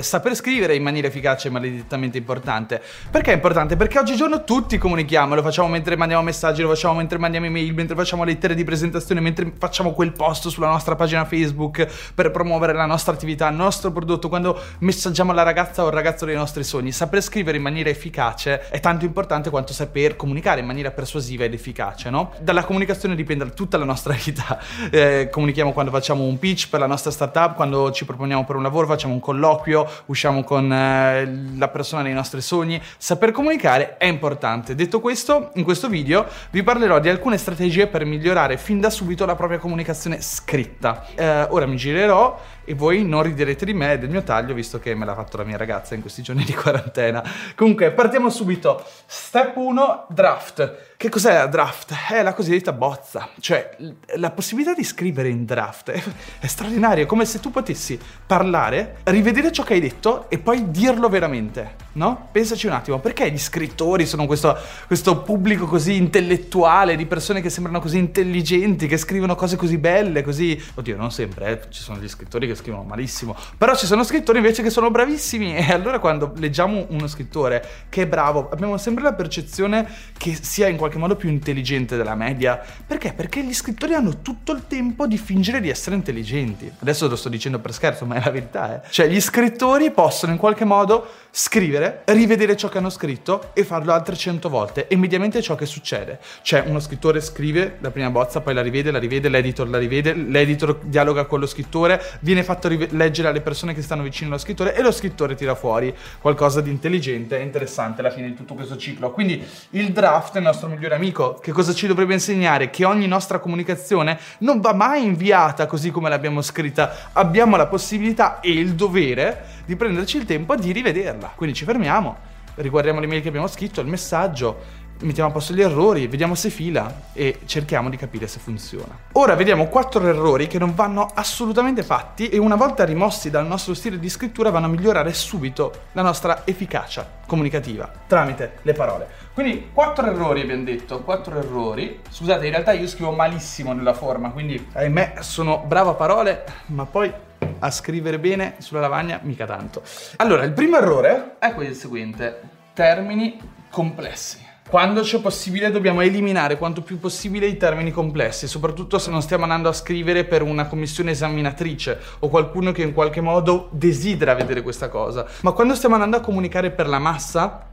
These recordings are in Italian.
Saper scrivere in maniera efficace è maledettamente importante. Perché è importante? Perché oggigiorno tutti comunichiamo, lo facciamo mentre mandiamo messaggi, lo facciamo mentre mandiamo email, mentre facciamo lettere di presentazione, mentre facciamo quel post sulla nostra pagina Facebook per promuovere la nostra attività, il nostro prodotto, quando messaggiamo la ragazza o il ragazzo dei nostri sogni. Saper scrivere in maniera efficace è tanto importante quanto saper comunicare in maniera persuasiva ed efficace, no? Dalla comunicazione dipende tutta la nostra vita. Eh, comunichiamo quando facciamo un pitch per la nostra startup, quando ci proponiamo per un lavoro, facciamo un colloquio, usciamo con eh, la persona dei nostri sogni. Saper comunicare è importante. Detto questo, in questo video vi parlerò di alcune strategie per migliorare fin da subito la propria comunicazione scritta. Eh, ora mi girerò e voi non riderete di me e del mio taglio visto che me l'ha fatto la mia ragazza in questi giorni di quarantena. Comunque, partiamo subito. Step 1, draft. Che cos'è la draft? È la cosiddetta bozza, cioè la possibilità di scrivere in draft è, è straordinaria, è come se tu potessi parlare, rivedere ciò che hai detto e poi dirlo veramente, no? Pensaci un attimo, perché gli scrittori sono questo, questo pubblico così intellettuale, di persone che sembrano così intelligenti, che scrivono cose così belle, così... Oddio, non sempre, eh? ci sono gli scrittori che scrivono malissimo, però ci sono scrittori invece che sono bravissimi e allora quando leggiamo uno scrittore che è bravo, abbiamo sempre la percezione che sia in qualche modo più intelligente della media. Perché? Perché gli scrittori hanno tutto il tempo di fingere di essere intelligenti. Adesso lo sto dicendo per scherzo, ma è la verità, eh. Cioè, gli scrittori possono in qualche modo scrivere, rivedere ciò che hanno scritto e farlo altre cento volte. E mediamente ciò che succede. Cioè, uno scrittore scrive la prima bozza, poi la rivede, la rivede, l'editor la rivede, l'editor dialoga con lo scrittore, viene fatto rive- leggere alle persone che stanno vicino allo scrittore e lo scrittore tira fuori qualcosa di intelligente e interessante alla fine di tutto questo ciclo. Quindi il draft è il nostro migliore amico. Che cosa ci dovrebbe insegnare? Che ogni nostra comunicazione non va mai inviata così come l'abbiamo scritta. Abbiamo la possibilità e il dovere di prenderci il tempo di rivederla. Quindi ci fermiamo, riguardiamo l'email che abbiamo scritto, il messaggio, mettiamo a posto gli errori, vediamo se fila e cerchiamo di capire se funziona. Ora vediamo quattro errori che non vanno assolutamente fatti e una volta rimossi dal nostro stile di scrittura vanno a migliorare subito la nostra efficacia comunicativa tramite le parole. Quindi quattro errori abbiamo detto, quattro errori. Scusate, in realtà io scrivo malissimo nella forma, quindi ahimè sono bravo a parole, ma poi a scrivere bene sulla lavagna mica tanto. Allora, il primo errore è il seguente, termini complessi. Quando c'è possibile dobbiamo eliminare quanto più possibile i termini complessi, soprattutto se non stiamo andando a scrivere per una commissione esaminatrice o qualcuno che in qualche modo desidera vedere questa cosa. Ma quando stiamo andando a comunicare per la massa,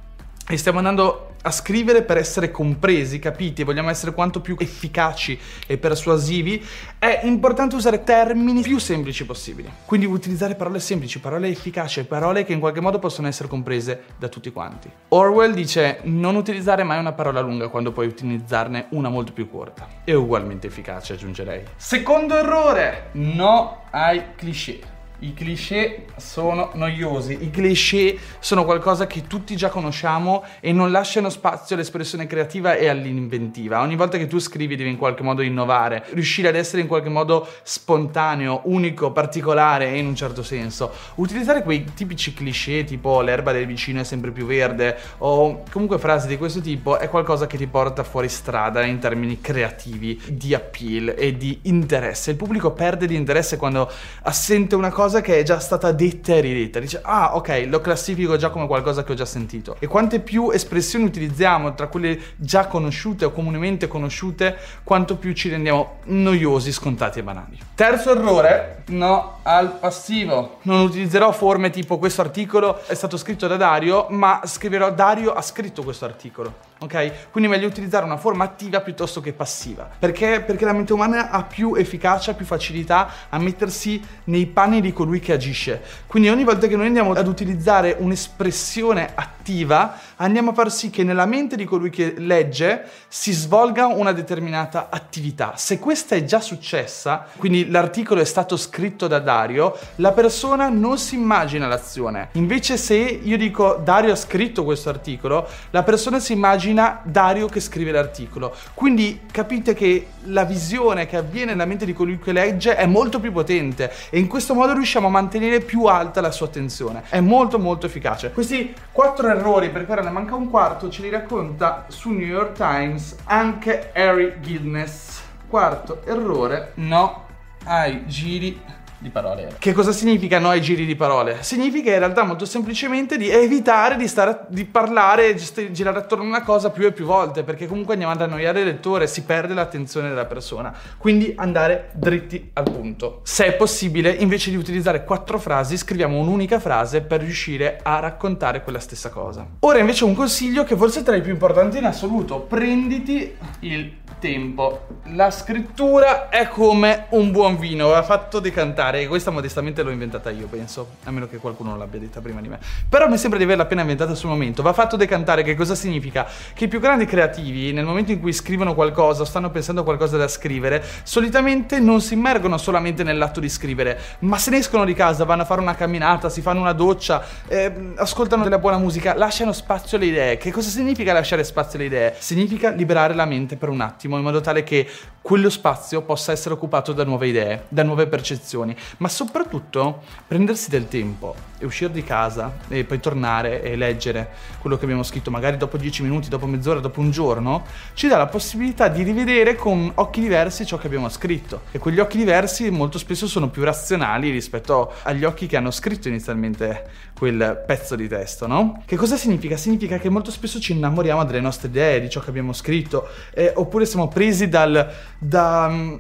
e stiamo andando a scrivere per essere compresi, capiti, vogliamo essere quanto più efficaci e persuasivi, è importante usare termini più semplici possibili. Quindi utilizzare parole semplici, parole efficaci, parole che in qualche modo possono essere comprese da tutti quanti. Orwell dice non utilizzare mai una parola lunga quando puoi utilizzarne una molto più corta. E ugualmente efficace, aggiungerei. Secondo errore, no ai cliché. I cliché sono noiosi, i cliché sono qualcosa che tutti già conosciamo e non lasciano spazio all'espressione creativa e all'inventiva. Ogni volta che tu scrivi devi in qualche modo innovare, riuscire ad essere in qualche modo spontaneo, unico, particolare in un certo senso. Utilizzare quei tipici cliché tipo l'erba del vicino è sempre più verde o comunque frasi di questo tipo è qualcosa che ti porta fuori strada in termini creativi, di appeal e di interesse. Il pubblico perde di interesse quando assente una cosa cosa che è già stata detta e ridetta. Dice, ah, ok, lo classifico già come qualcosa che ho già sentito. E quante più espressioni utilizziamo tra quelle già conosciute o comunemente conosciute, quanto più ci rendiamo noiosi, scontati e banali. Terzo errore, no al passivo. Non utilizzerò forme tipo questo articolo è stato scritto da Dario, ma scriverò Dario ha scritto questo articolo ok? Quindi meglio utilizzare una forma attiva piuttosto che passiva. Perché? Perché la mente umana ha più efficacia, più facilità a mettersi nei panni di colui che agisce. Quindi ogni volta che noi andiamo ad utilizzare un'espressione attiva, andiamo a far sì che nella mente di colui che legge si svolga una determinata attività. Se questa è già successa, quindi l'articolo è stato scritto da Dario, la persona non si immagina l'azione. Invece se io dico Dario ha scritto questo articolo, la persona si immagina immagina Dario che scrive l'articolo. Quindi capite che la visione che avviene nella mente di colui che legge è molto più potente e in questo modo riusciamo a mantenere più alta la sua attenzione. È molto molto efficace. Questi quattro errori, perché ora ne manca un quarto, ce li racconta su New York Times anche Harry Guinness. Quarto errore, no ai giri di parole. Che cosa significa no ai giri di parole? Significa in realtà molto semplicemente di evitare di, stare, di parlare e girare attorno a una cosa più e più volte, perché comunque andiamo ad annoiare il lettore, si perde l'attenzione della persona. Quindi andare dritti al punto. Se è possibile, invece di utilizzare quattro frasi, scriviamo un'unica frase per riuscire a raccontare quella stessa cosa. Ora invece un consiglio che forse è tra i più importanti in assoluto. Prenditi il tempo. La scrittura è come un buon vino, va fatto decantare. E questa modestamente l'ho inventata io, penso. A meno che qualcuno non l'abbia detta prima di me. Però mi sembra di averla appena inventata sul momento. Va fatto decantare, che cosa significa? Che i più grandi creativi, nel momento in cui scrivono qualcosa, stanno pensando a qualcosa da scrivere, solitamente non si immergono solamente nell'atto di scrivere, ma se ne escono di casa, vanno a fare una camminata, si fanno una doccia, eh, ascoltano della buona musica, lasciano spazio alle idee. Che cosa significa lasciare spazio alle idee? Significa liberare la mente per un attimo in modo tale che quello spazio possa essere occupato da nuove idee, da nuove percezioni, ma soprattutto prendersi del tempo e uscire di casa e poi tornare e leggere quello che abbiamo scritto, magari dopo dieci minuti, dopo mezz'ora, dopo un giorno, ci dà la possibilità di rivedere con occhi diversi ciò che abbiamo scritto. E quegli occhi diversi molto spesso sono più razionali rispetto agli occhi che hanno scritto inizialmente quel pezzo di testo, no? Che cosa significa? Significa che molto spesso ci innamoriamo delle nostre idee, di ciò che abbiamo scritto, eh, oppure siamo presi dal, da mm,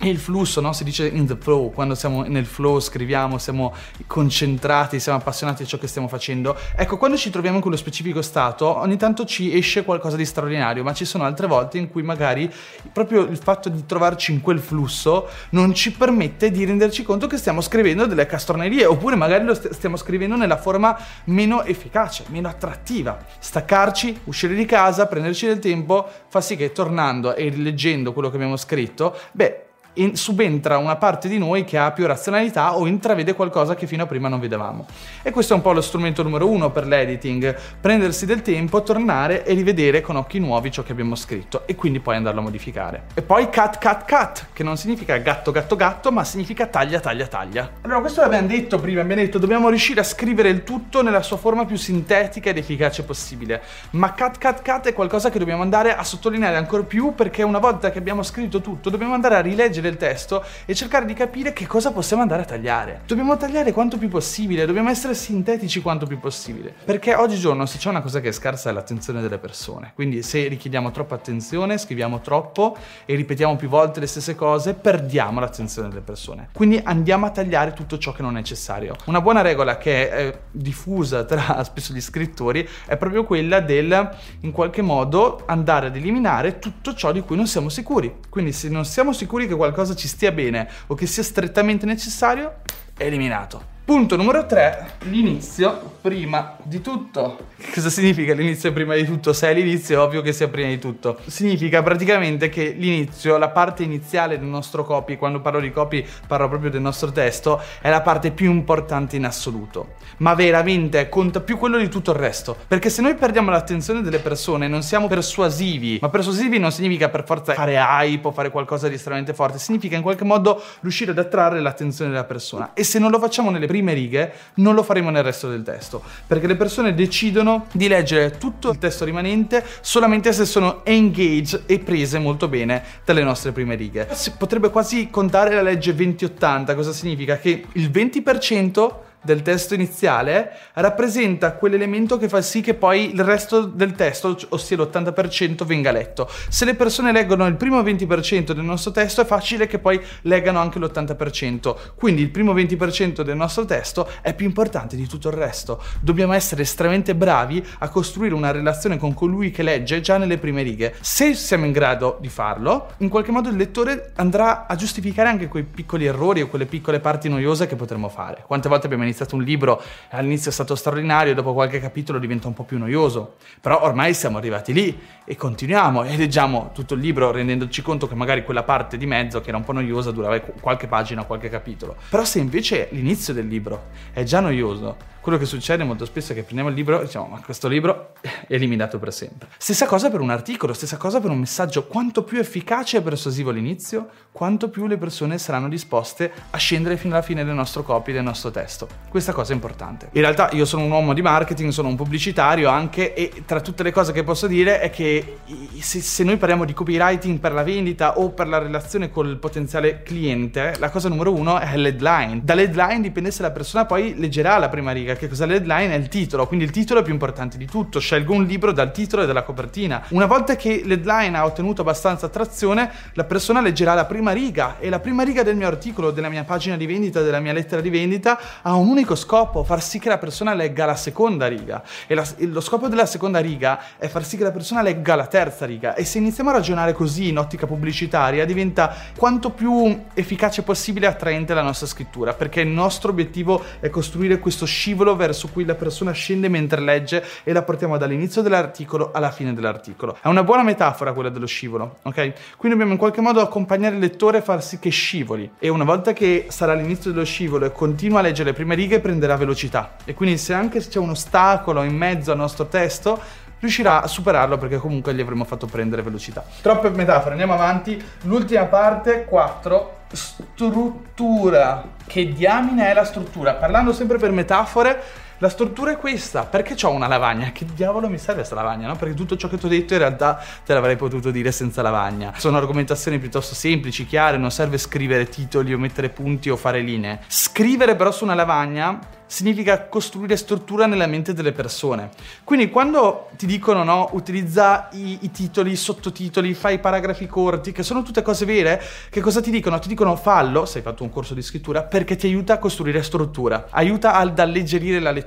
e il flusso, no? si dice in the flow, quando siamo nel flow, scriviamo, siamo concentrati, siamo appassionati di ciò che stiamo facendo. Ecco, quando ci troviamo in quello specifico stato, ogni tanto ci esce qualcosa di straordinario, ma ci sono altre volte in cui magari proprio il fatto di trovarci in quel flusso non ci permette di renderci conto che stiamo scrivendo delle castronerie, oppure magari lo st- stiamo scrivendo nella forma meno efficace, meno attrattiva. Staccarci, uscire di casa, prenderci del tempo, fa sì che tornando e rileggendo quello che abbiamo scritto, beh, subentra una parte di noi che ha più razionalità o intravede qualcosa che fino a prima non vedevamo. E questo è un po' lo strumento numero uno per l'editing, prendersi del tempo, tornare e rivedere con occhi nuovi ciò che abbiamo scritto e quindi poi andarlo a modificare. E poi cut, cut, cut, che non significa gatto, gatto, gatto, ma significa taglia, taglia, taglia. Allora, questo l'abbiamo detto prima, abbiamo detto dobbiamo riuscire a scrivere il tutto nella sua forma più sintetica ed efficace possibile. Ma cut, cut, cut è qualcosa che dobbiamo andare a sottolineare ancora più perché una volta che abbiamo scritto tutto dobbiamo andare a rileggere del testo e cercare di capire che cosa possiamo andare a tagliare. Dobbiamo tagliare quanto più possibile, dobbiamo essere sintetici quanto più possibile. Perché oggigiorno se c'è una cosa che è scarsa è l'attenzione delle persone. Quindi se richiediamo troppa attenzione, scriviamo troppo e ripetiamo più volte le stesse cose, perdiamo l'attenzione delle persone. Quindi andiamo a tagliare tutto ciò che non è necessario. Una buona regola che è diffusa tra spesso gli scrittori è proprio quella del in qualche modo andare ad eliminare tutto ciò di cui non siamo sicuri. Quindi se non siamo sicuri che qualcosa qualcosa ci stia bene o che sia strettamente necessario, è eliminato. Punto numero 3, l'inizio prima di tutto. Cosa significa l'inizio prima di tutto? Se è l'inizio è ovvio che sia prima di tutto. Significa praticamente che l'inizio, la parte iniziale del nostro copy, quando parlo di copy parlo proprio del nostro testo, è la parte più importante in assoluto. Ma veramente conta più quello di tutto il resto. Perché se noi perdiamo l'attenzione delle persone, non siamo persuasivi, ma persuasivi non significa per forza fare hype o fare qualcosa di estremamente forte, significa in qualche modo riuscire ad attrarre l'attenzione della persona. E se non lo facciamo nelle prime prime righe, non lo faremo nel resto del testo, perché le persone decidono di leggere tutto il testo rimanente solamente se sono engaged e prese molto bene dalle nostre prime righe. Si potrebbe quasi contare la legge 2080, cosa significa? Che il 20% del testo iniziale rappresenta quell'elemento che fa sì che poi il resto del testo, ossia l'80%, venga letto. Se le persone leggono il primo 20% del nostro testo è facile che poi leggano anche l'80%, quindi il primo 20% del nostro testo è più importante di tutto il resto. Dobbiamo essere estremamente bravi a costruire una relazione con colui che legge già nelle prime righe. Se siamo in grado di farlo, in qualche modo il lettore andrà a giustificare anche quei piccoli errori o quelle piccole parti noiose che potremmo fare. Quante volte abbiamo iniziato un libro all'inizio è stato straordinario, dopo qualche capitolo diventa un po' più noioso. Però ormai siamo arrivati lì e continuiamo e leggiamo tutto il libro rendendoci conto che magari quella parte di mezzo che era un po' noiosa durava qualche pagina, qualche capitolo. Però se invece l'inizio del libro è già noioso, quello che succede molto spesso è che prendiamo il libro e diciamo ma questo libro è eliminato per sempre. Stessa cosa per un articolo, stessa cosa per un messaggio. Quanto più efficace e persuasivo l'inizio, quanto più le persone saranno disposte a scendere fino alla fine del nostro copy, del nostro testo. Questa cosa è importante. In realtà io sono un uomo di marketing, sono un pubblicitario anche e tra tutte le cose che posso dire è che se, se, noi parliamo di copywriting per la vendita o per la relazione col potenziale cliente, la cosa numero uno è l'headline. Dall'headline dipende se la persona poi leggerà la prima riga. Che cosa l'headline? È il titolo, quindi il titolo è più importante di tutto. Scelgo un libro dal titolo e dalla copertina. Una volta che l'headline ha ottenuto abbastanza attrazione, la persona leggerà la prima riga e la prima riga del mio articolo, della mia pagina di vendita, della mia lettera di vendita ha un unico scopo, far sì che la persona legga la seconda riga. E la, lo scopo della seconda riga è far sì che la persona legga la terza riga. E se iniziamo a ragionare così in ottica pubblicitaria, diventa quanto più efficace possibile e attraente la nostra scrittura, perché il nostro obiettivo è costruire questo scivolo verso cui la persona scende mentre legge e la portiamo dall'inizio dell'articolo alla fine dell'articolo. È una buona metafora quella dello scivolo, ok? Quindi dobbiamo in qualche modo accompagnare il lettore e far sì che scivoli. E una volta che sarà all'inizio dello scivolo e continua a leggere le prime righe, prenderà velocità. E quindi se anche c'è un ostacolo in mezzo al nostro testo, riuscirà a superarlo perché comunque gli avremo fatto prendere velocità. Troppe metafore, andiamo avanti. L'ultima parte, 4, struttura. Che diamine è la struttura? Parlando sempre per metafore, la struttura è questa. Perché ho una lavagna? Che diavolo mi serve questa lavagna? No? Perché tutto ciò che ti ho detto in realtà te l'avrei potuto dire senza lavagna. Sono argomentazioni piuttosto semplici, chiare, non serve scrivere titoli o mettere punti o fare linee. Scrivere però su una lavagna significa costruire struttura nella mente delle persone. Quindi quando ti dicono no, utilizza i, i, titoli, i sottotitoli, fai i paragrafi corti, che sono tutte cose vere, che cosa ti dicono? Ti dicono fallo, se hai fatto un corso di scrittura, perché ti aiuta a costruire struttura, aiuta ad alleggerire la lettura.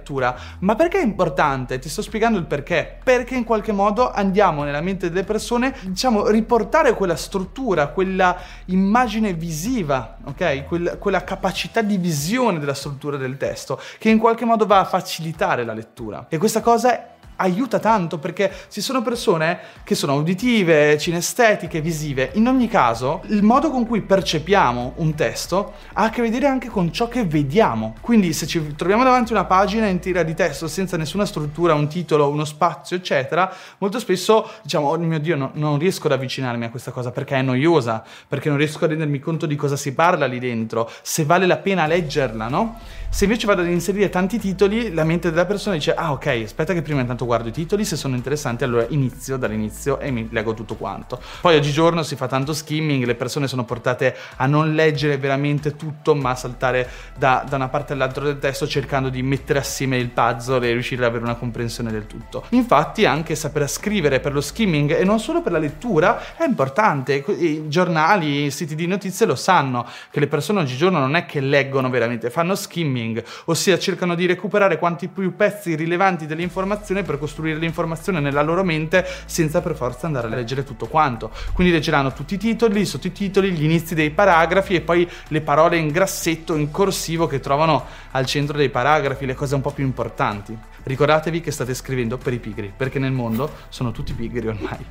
Ma perché è importante? Ti sto spiegando il perché. Perché in qualche modo andiamo nella mente delle persone, diciamo, riportare quella struttura, quella immagine visiva, ok? Quella, quella capacità di visione della struttura del testo che in qualche modo va a facilitare la lettura. E questa cosa aiuta tanto perché ci sono persone che sono uditive, cinestetiche, visive. In ogni caso, il modo con cui percepiamo un testo ha a che vedere anche con ciò che vediamo. Quindi se ci troviamo davanti una pagina intera di testo senza nessuna struttura, un titolo, uno spazio, eccetera, molto spesso diciamo, oh mio Dio, no, non riesco ad avvicinarmi a questa cosa perché è noiosa, perché non riesco a rendermi conto di cosa si parla lì dentro, se vale la pena leggerla, no? Se invece vado ad inserire tanti titoli, la mente della persona dice, ah ok, aspetta che prima intanto guardo i titoli, se sono interessanti allora inizio dall'inizio e mi leggo tutto quanto. Poi oggigiorno si fa tanto skimming, le persone sono portate a non leggere veramente tutto, ma a saltare da, da una parte all'altra del testo cercando di mettere assieme il puzzle e riuscire ad avere una comprensione del tutto. Infatti anche saper scrivere per lo skimming e non solo per la lettura è importante. I giornali, i siti di notizie lo sanno, che le persone oggigiorno non è che leggono veramente, fanno skimming streaming, ossia cercano di recuperare quanti più pezzi rilevanti dell'informazione per costruire l'informazione nella loro mente senza per forza andare a leggere tutto quanto. Quindi leggeranno tutti i titoli, i sottotitoli, gli inizi dei paragrafi e poi le parole in grassetto, in corsivo che trovano al centro dei paragrafi, le cose un po' più importanti. Ricordatevi che state scrivendo per i pigri, perché nel mondo sono tutti pigri ormai.